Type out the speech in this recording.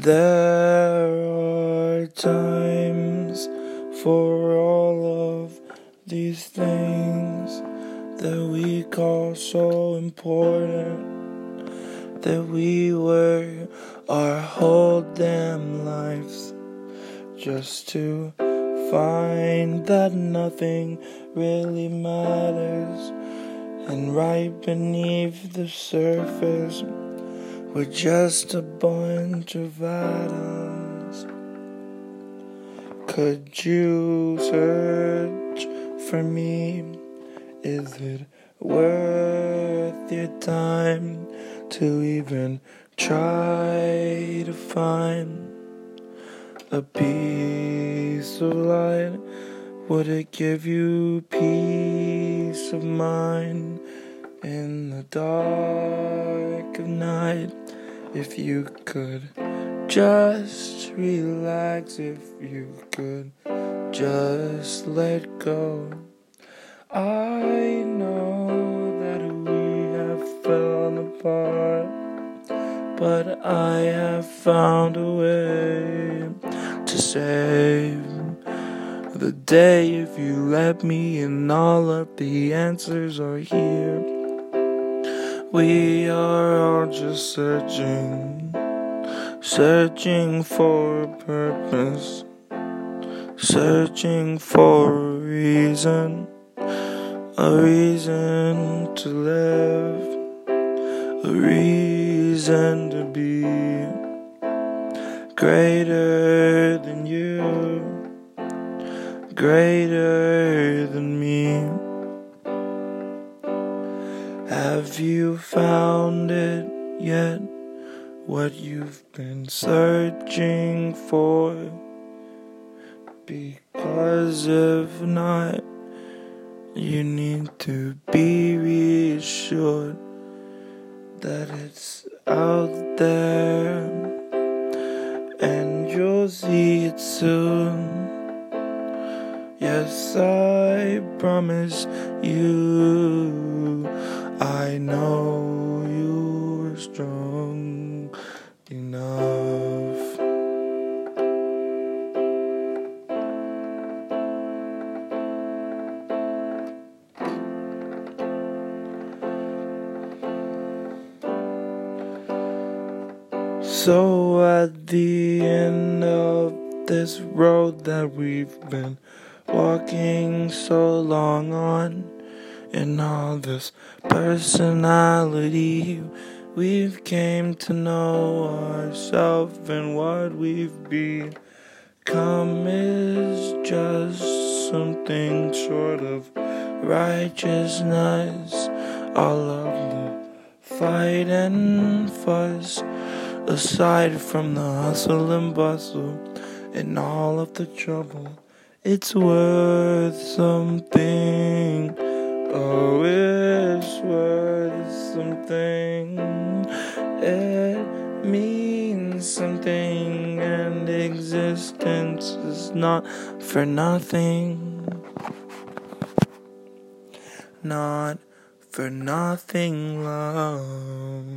There are times for all of these things that we call so important that we work our whole damn lives just to find that nothing really matters and right beneath the surface we're just a bunch of atoms. Could you search for me? Is it worth your time to even try to find a piece of light? Would it give you peace of mind? in the dark night. If you could just relax, if you could just let go. I know that we have fallen apart, but I have found a way to save the day if you let me, and all of the answers are here. We are all just searching, searching for a purpose, searching for a reason, a reason to live, a reason to be greater than you, greater than Have you found it yet? What you've been searching for? Because if not, you need to be reassured that it's out there and you'll see it soon. Yes, I promise you. I know you're strong enough. So at the end of this road that we've been walking so long on in all this personality. We've came to know ourselves and what we've become is just something short of righteousness. All of the fight and fuss aside from the hustle and bustle and all of the trouble it's worth something Oh, it's worth something. It means something, and existence is not for nothing. Not for nothing, love.